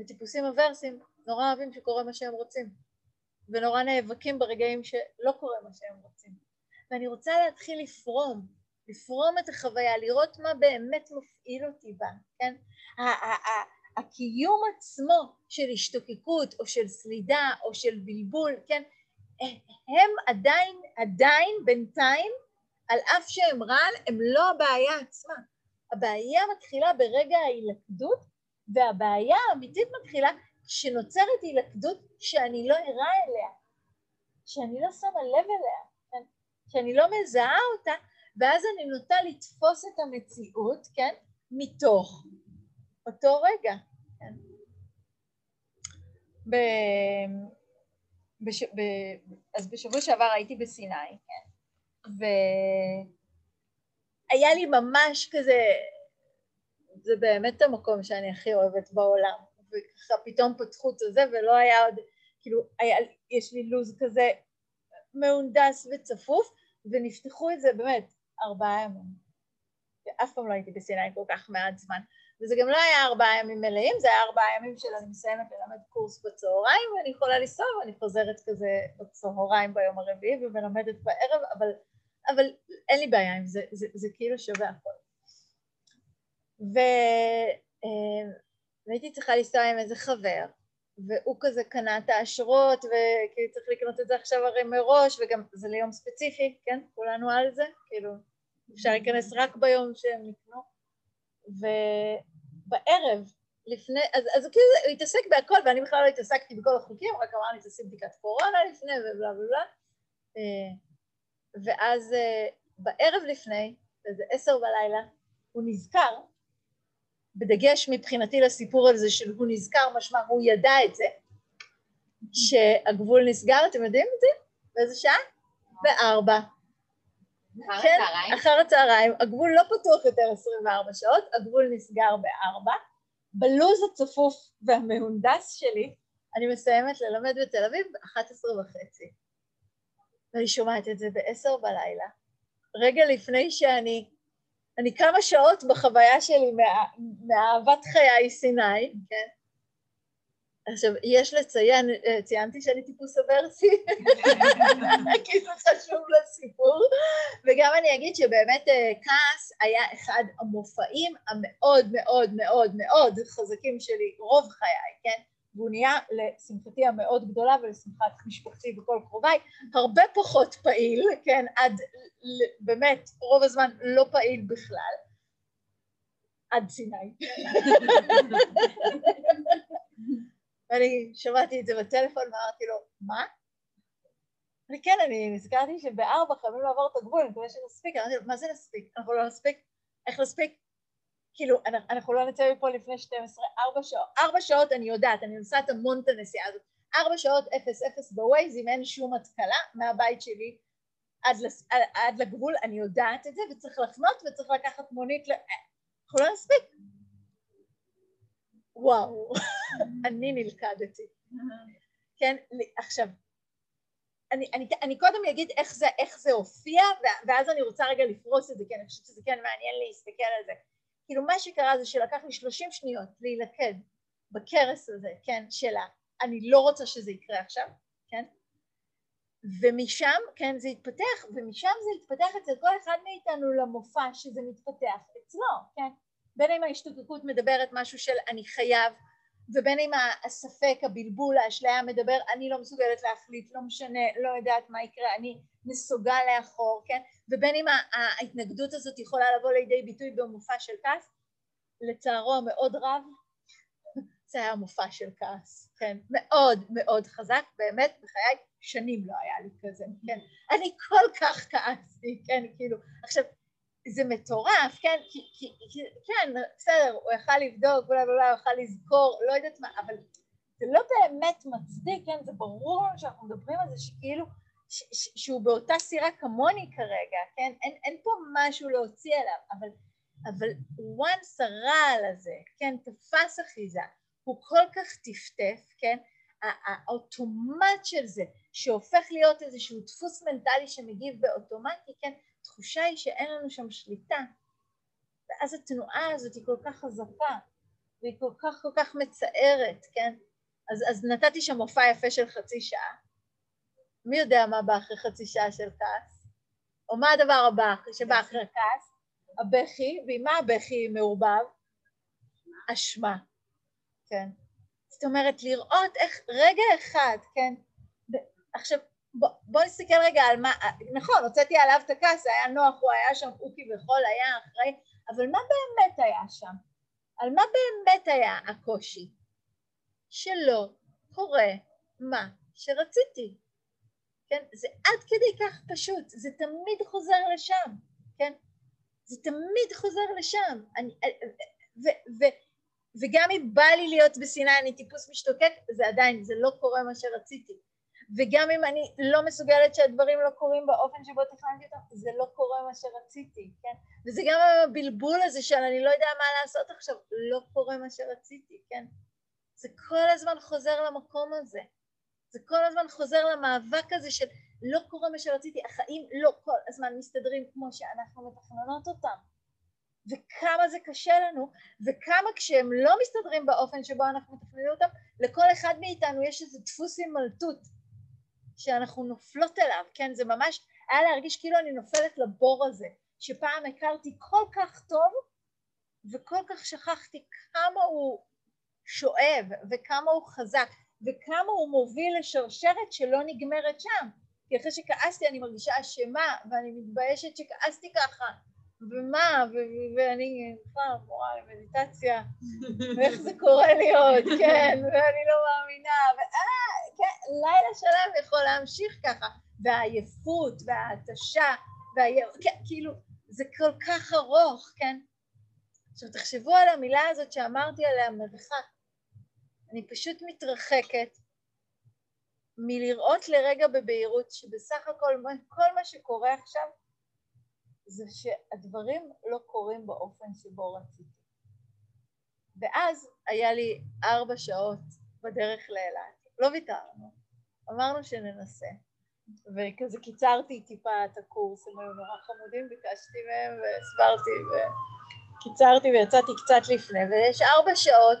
וטיפוסים אברסים נורא אוהבים שקורה מה שהם רוצים, ונורא נאבקים ברגעים שלא קורה מה שהם רוצים. ואני רוצה להתחיל לפרום, לפרום את החוויה, לראות מה באמת מפעיל אותי בה, כן? הקיום עצמו של השתוקקות או של סלידה או של בלבול, כן? הם עדיין, עדיין בינתיים, על אף שהם רעל, הם לא הבעיה עצמה. הבעיה מתחילה ברגע ההילכדות, והבעיה האמיתית מתחילה כשנוצרת הילכדות שאני לא ערה אליה, שאני לא שמה לב אליה, כן? שאני לא מזהה אותה, ואז אני נוטה לתפוס את המציאות, כן? מתוך אותו רגע. כן? ב... בש... ב... אז בשבוע שעבר הייתי בסיני, כן? והיה לי ממש כזה, זה באמת המקום שאני הכי אוהבת בעולם, וככה פתאום פתחו את זה ולא היה עוד, כאילו, היה, יש לי לו"ז כזה מהונדס וצפוף, ונפתחו את זה באמת ארבעה ימים. ואף פעם לא הייתי בסיני כל כך מעט זמן. וזה גם לא היה ארבעה ימים מלאים, זה היה ארבעה ימים של אני מסיימת ללמד קורס בצהריים ואני יכולה לנסוע ואני חוזרת כזה בצהריים ביום הרביעי ומלמדת בערב, אבל, אבל אין לי בעיה עם זה, זה, זה כאילו שווה הכל. ו... והייתי צריכה לנסוע עם איזה חבר, והוא כזה קנה את האשרות, וכאילו צריך לקנות את זה עכשיו הרי מראש, וגם זה ליום ספציפי, כן? כולנו על זה, כאילו אפשר להיכנס רק ביום שהם נקנו. ובערב, לפני, אז, אז כאילו הוא התעסק בהכל, ואני בכלל לא התעסקתי בכל החוקים, רק אמר לי תעשי בדיקת קורונה לפני ובלה ובלה. אה, ואז אה, בערב לפני, איזה עשר בלילה, הוא נזכר, בדגש מבחינתי לסיפור הזה של הוא נזכר, משמע הוא ידע את זה, שהגבול נסגר, אתם יודעים את זה? באיזה שעה? בארבע. אחר כן, הצהריים? אחר הצהריים, הגבול לא פתוח יותר 24 שעות, הגבול נסגר בארבע. בלוז הצפוף והמהונדס שלי, אני מסיימת ללמד בתל אביב ב-11 וחצי. ואני שומעת את זה ב-10 בלילה, רגע לפני שאני, אני כמה שעות בחוויה שלי מה, מאהבת חיי סיני, כן? עכשיו, יש לציין, אה, ציינתי שאני טיפוס אברסי, כי זה חשוב לסיפור, וגם אני אגיד שבאמת אה, כעס היה אחד המופעים המאוד מאוד מאוד מאוד חזקים שלי רוב חיי, כן? והוא נהיה לשמחתי המאוד גדולה ולשמחת משפחתי וכל קרוביי הרבה פחות פעיל, כן? עד באמת רוב הזמן לא פעיל בכלל, עד סיני. ואני שמעתי את זה בטלפון ואמרתי לו, מה? אני כן, אני נזכרתי שבארבע חייבים לעבור את הגבול, אני מקווה שנספיק, אמרתי לו, מה זה נספיק? אנחנו לא נספיק? איך נספיק? כאילו, אנחנו לא נצא מפה לפני 12, ארבע שעות, ארבע שעות אני יודעת, אני נוסעת המון את הנסיעה הזאת, ארבע שעות אפס אפס בווייז, אם אין שום התקלה מהבית שלי עד, לס, עד, לגבול, אני יודעת את זה, וצריך לחנות וצריך לקחת מונית, ל... אנחנו לא נספיק. וואו, אני נלכדתי. כן, עכשיו, אני, אני, אני קודם אגיד איך זה, איך זה הופיע, ואז אני רוצה רגע לפרוס את זה, כי אני חושבת שזה כן מעניין להסתכל על זה. כאילו מה שקרה זה שלקח לי 30 שניות להילכד בכרס הזה, כן, שלה, אני לא רוצה שזה יקרה עכשיו, כן, ומשם, כן, זה התפתח, ומשם זה התפתח אצל כל אחד מאיתנו למופע שזה מתפתח אצלו, כן, בין אם ההשתוקקות מדברת משהו של אני חייב, ובין אם הספק, הבלבול, האשליה מדבר אני לא מסוגלת להחליט, לא משנה, לא יודעת מה יקרה, אני נסוגה לאחור, כן? ובין אם ההתנגדות הזאת יכולה לבוא לידי ביטוי במופע של כעס, לצערו המאוד רב, זה היה מופע של כעס, כן? מאוד מאוד חזק, באמת בחיי שנים לא היה לי כזה, כן? אני כל כך כעסתי, כן? כאילו, עכשיו זה מטורף, כן, כי, כי, כי, כן, בסדר, הוא יכל לבדוק, אולי אולי הוא יכל לזכור, לא יודעת מה, אבל זה לא באמת מצדיק, כן, זה ברור לנו שאנחנו מדברים על זה שכאילו, ש, ש, שהוא באותה סירה כמוני כרגע, כן, אין, אין פה משהו להוציא עליו, אבל, אבל once הרעל הזה, כן, תפס אחיזה, הוא כל כך טפטף, כן, האוטומט של זה, שהופך להיות איזשהו דפוס מנטלי שמגיב באוטומטי, כן, התחושה היא שאין לנו שם שליטה, ואז התנועה הזאת היא כל כך חזקה, והיא כל כך כל כך מצערת, כן? אז, אז נתתי שם מופע יפה של חצי שעה. מי יודע מה בא אחרי חצי שעה של כעס? או מה הדבר הבא שבא אחרי כעס? הבכי, ועם מה הבכי מעורבב? אשמה, כן. זאת אומרת, לראות איך רגע אחד, כן, עכשיו בוא, בוא נסתכל רגע על מה, נכון, הוצאתי עליו את הכעס, היה נוח, הוא היה שם, הוא כביכול היה אחראי, אבל מה באמת היה שם? על מה באמת היה הקושי? שלא קורה מה שרציתי, כן? זה עד כדי כך פשוט, זה תמיד חוזר לשם, כן? זה תמיד חוזר לשם. אני, ו, ו, וגם אם בא לי להיות בסיני אני טיפוס משתוקק, זה עדיין, זה לא קורה מה שרציתי. וגם אם אני לא מסוגלת שהדברים לא קורים באופן שבו תכננתי אותם, זה לא קורה מה שרציתי, כן? וזה גם הבלבול הזה של אני לא יודע מה לעשות עכשיו, לא קורה מה שרציתי, כן? זה כל הזמן חוזר למקום הזה. זה כל הזמן חוזר למאבק הזה של לא קורה מה שרציתי, החיים לא כל הזמן מסתדרים כמו שאנחנו מתכננות אותם. וכמה זה קשה לנו, וכמה כשהם לא מסתדרים באופן שבו אנחנו מתכננים אותם, לכל אחד מאיתנו יש איזה דפוס הימלטות שאנחנו נופלות אליו, כן? זה ממש היה להרגיש כאילו אני נופלת לבור הזה, שפעם הכרתי כל כך טוב, וכל כך שכחתי כמה הוא שואב, וכמה הוא חזק, וכמה הוא מוביל לשרשרת שלא נגמרת שם. כי אחרי שכעסתי אני מרגישה אשמה, ואני מתביישת שכעסתי ככה, ומה, ואני בכלל מורה למדיטציה, ואיך זה קורה לי עוד, כן, ואני לא מאמינה, ואה, כן, לילה שלם יכול להמשיך ככה, והעייפות, וההתשה, כן, כאילו, זה כל כך ארוך, כן? עכשיו תחשבו על המילה הזאת שאמרתי עליה מרחק. אני פשוט מתרחקת מלראות לרגע בבהירות שבסך הכל כל מה שקורה עכשיו זה שהדברים לא קורים באופן שבו רציתי. ואז היה לי ארבע שעות בדרך לאילת, לא ויתרנו, אמרנו שננסה, וכזה קיצרתי טיפה את הקורס, הם היו נורא חמודים, ביקשתי מהם והסברתי וקיצרתי ויצאתי קצת לפני, ויש ארבע שעות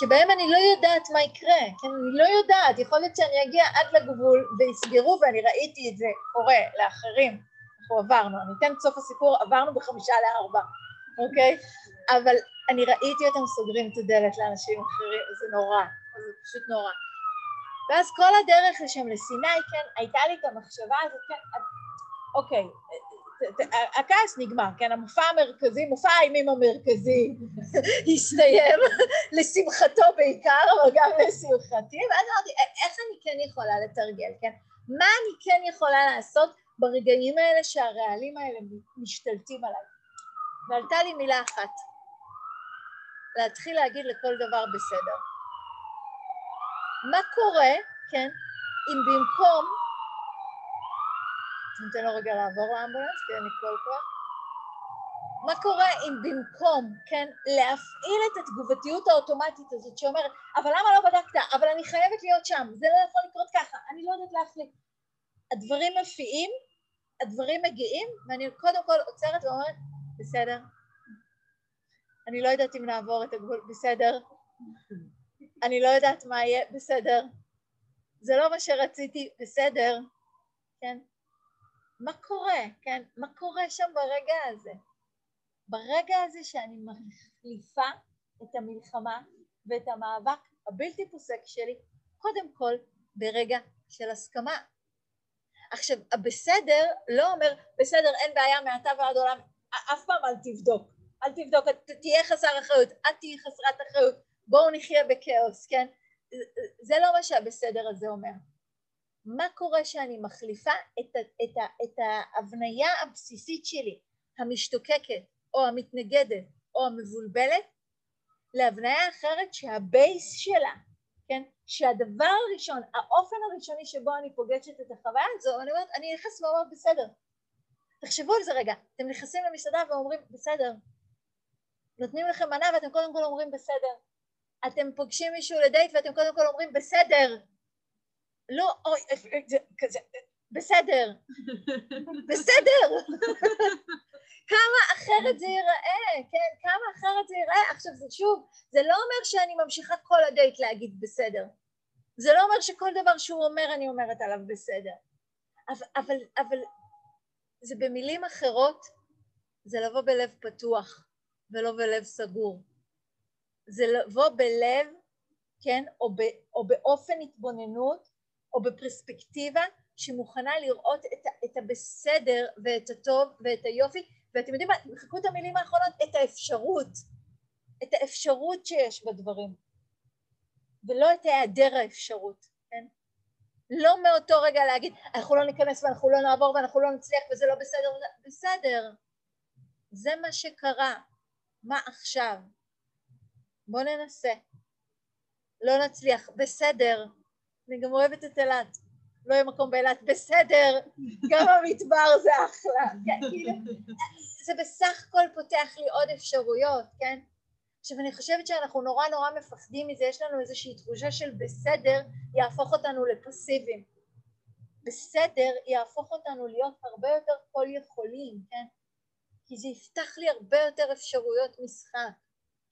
שבהם אני לא יודעת מה יקרה, כן, אני לא יודעת, יכול להיות שאני אגיע עד לגבול ויסגרו ואני ראיתי את זה קורה לאחרים, אנחנו עברנו, אני אתן את סוף הסיפור, עברנו בחמישה לארבע, אוקיי? אבל אני ראיתי אותם סוגרים את הדלת לאנשים אחרים, זה נורא, זה פשוט נורא. ואז כל הדרך לשם לסיני, כן, הייתה לי את המחשבה הזאת, כן, אוקיי, הכעס נגמר, כן, המופע המרכזי, מופע האימים המרכזי הסתיים, לשמחתו בעיקר, אבל גם לשמחתי, ואז אמרתי, איך אני כן יכולה לתרגל, כן? מה אני כן יכולה לעשות ברגעים האלה שהרעלים האלה משתלטים עליי? ועלתה לי מילה אחת, להתחיל להגיד לכל דבר בסדר. מה קורה, כן, אם במקום ניתן לו רגע לעבור לאמבולנס, כי אני כל כוח. מה קורה אם במקום, כן, להפעיל את התגובתיות האוטומטית הזאת שאומרת, אבל למה לא בדקת? אבל אני חייבת להיות שם, זה לא יכול לקרות ככה, אני לא יודעת להחליט. הדברים מופיעים, הדברים מגיעים, ואני קודם כל עוצרת ואומרת, בסדר, אני לא יודעת אם נעבור את הגבול, בסדר, אני לא יודעת מה יהיה, בסדר, זה לא מה שרציתי, בסדר, כן? מה קורה, כן? מה קורה שם ברגע הזה? ברגע הזה שאני מחליפה את המלחמה ואת המאבק הבלתי פוסק שלי, קודם כל ברגע של הסכמה. עכשיו, הבסדר לא אומר, בסדר, אין בעיה מעתה ועד עולם, אף פעם אל תבדוק, אל תבדוק, תהיה חסר אחריות, את תהיי חסרת אחריות, בואו נחיה בכאוס, כן? זה לא מה שהבסדר הזה אומר. מה קורה שאני מחליפה את, את, את ההבניה הבסיסית שלי, המשתוקקת או המתנגדת או המבולבלת, להבניה אחרת שהבייס שלה, שהדבר הראשון, האופן הראשוני שבו אני פוגשת את החוויה הזו, אני אומרת, אני נכנס ואומרת בסדר. תחשבו על זה רגע, אתם נכנסים למסעדה ואומרים בסדר, נותנים לכם מנה ואתם קודם כל אומרים בסדר, אתם פוגשים מישהו לדייט ואתם קודם כל אומרים בסדר, לא, אוי, זה כזה, בסדר, בסדר. כמה אחרת זה ייראה, כן, כמה אחרת זה ייראה. עכשיו זה שוב, זה לא אומר שאני ממשיכה כל הדייט להגיד בסדר. זה לא אומר שכל דבר שהוא אומר אני אומרת עליו בסדר. אבל, אבל, אבל זה במילים אחרות, זה לבוא בלב פתוח ולא בלב סגור. זה לבוא בלב, כן, או, ב, או באופן התבוננות או בפרספקטיבה שמוכנה לראות את, את הבסדר ואת הטוב ואת היופי ואתם יודעים מה, תמחקו את המילים האחרונות, את האפשרות, את האפשרות שיש בדברים ולא את היעדר האפשרות, כן? לא מאותו רגע להגיד אנחנו לא ניכנס ואנחנו לא נעבור ואנחנו לא נצליח וזה לא בסדר, בסדר, זה מה שקרה, מה עכשיו? בואו ננסה, לא נצליח, בסדר, אני גם אוהבת את אילת, לא יהיה מקום באילת, בסדר, גם המדבר זה אחלה, כן, כאילו, זה בסך הכל פותח לי עוד אפשרויות, כן? עכשיו אני חושבת שאנחנו נורא נורא מפחדים מזה, יש לנו איזושהי תחושה של בסדר יהפוך אותנו לפסיביים. בסדר יהפוך אותנו להיות הרבה יותר כל יכולים, כן? כי זה יפתח לי הרבה יותר אפשרויות משחק,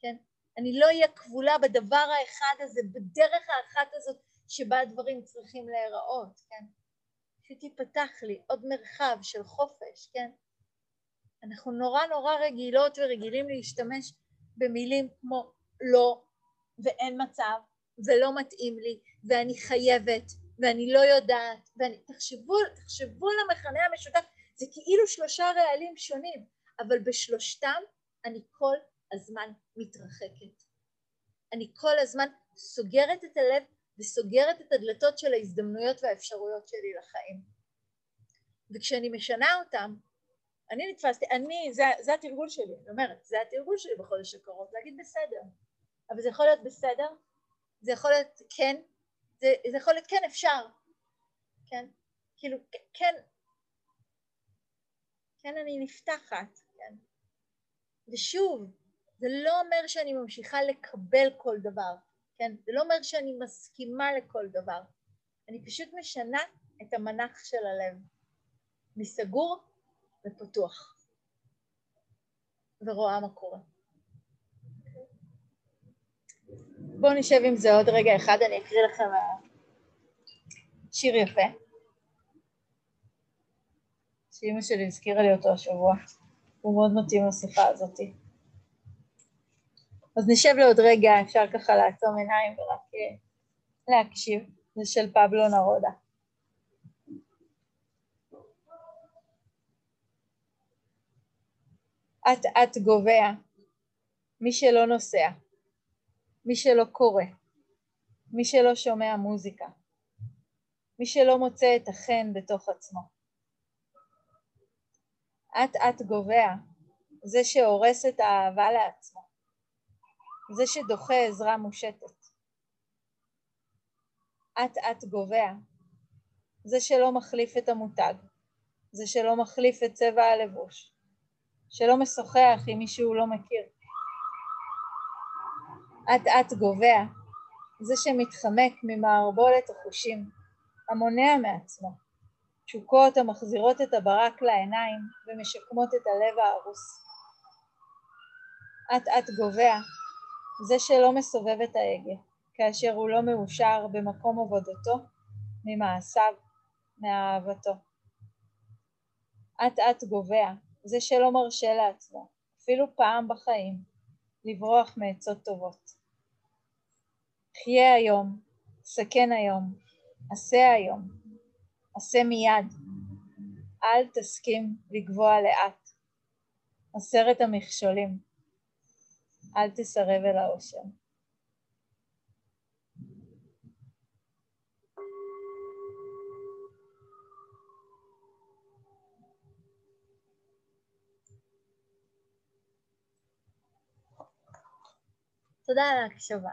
כן? אני לא אהיה כבולה בדבר האחד הזה, בדרך האחת הזאת שבה הדברים צריכים להיראות, כן? פשוט ייפתח לי עוד מרחב של חופש, כן? אנחנו נורא נורא רגילות ורגילים להשתמש במילים כמו לא ואין מצב ולא מתאים לי ואני חייבת ואני לא יודעת ואני תחשבו, תחשבו על המכנה המשותף זה כאילו שלושה רעלים שונים אבל בשלושתם אני כל הזמן מתרחקת אני כל הזמן סוגרת את הלב וסוגרת את הדלתות של ההזדמנויות והאפשרויות שלי לחיים. וכשאני משנה אותם אני נתפסתי, אני, זה, זה התרגול שלי, אני אומרת, זה התרגול שלי בחודש הקרוב, להגיד בסדר. אבל זה יכול להיות בסדר, זה יכול להיות כן, זה, זה יכול להיות כן אפשר, כן, כאילו כן, כן אני נפתחת, כן. ושוב, זה לא אומר שאני ממשיכה לקבל כל דבר, כן, זה לא אומר שאני מסכימה לכל דבר, אני פשוט משנה את המנח של הלב, מסגור ופתוח. ורואה מה קורה. בואו נשב עם זה עוד רגע אחד, אני אקריא לכם שיר יפה. שאימא שלי הזכירה לי אותו השבוע, הוא מאוד מתאים לשיחה הזאת. אז נשב לעוד רגע, אפשר ככה לעצום עיניים ורק אה, להקשיב, זה של פבלו נרודה. אט אט גובע, מי שלא נוסע, מי שלא קורא, מי שלא שומע מוזיקה, מי שלא מוצא את החן בתוך עצמו. אט אט גובע, זה שהורס את האהבה לעצמו, זה שדוחה עזרה מושטת. אט אט גובע, זה שלא מחליף את המותג, זה שלא מחליף את צבע הלבוש, שלא משוחח עם מי שהוא לא מכיר. אט אט גובע, זה שמתחמק ממערבולת החושים, המונע מעצמו, תשוקות המחזירות את הברק לעיניים ומשקמות את הלב ההרוס. אט אט גובע, זה שלא מסובב את ההגה, כאשר הוא לא מאושר במקום עבודתו, ממעשיו, מאהבתו. אט אט גובע, זה שלא מרשה לעצמו, אפילו פעם בחיים, לברוח מעצות טובות. חיה היום, סכן היום, עשה היום, עשה מיד, אל תסכים לגבוה לאט. עשרת המכשולים, אל תסרב אל האושר. תודה על ההקשבה.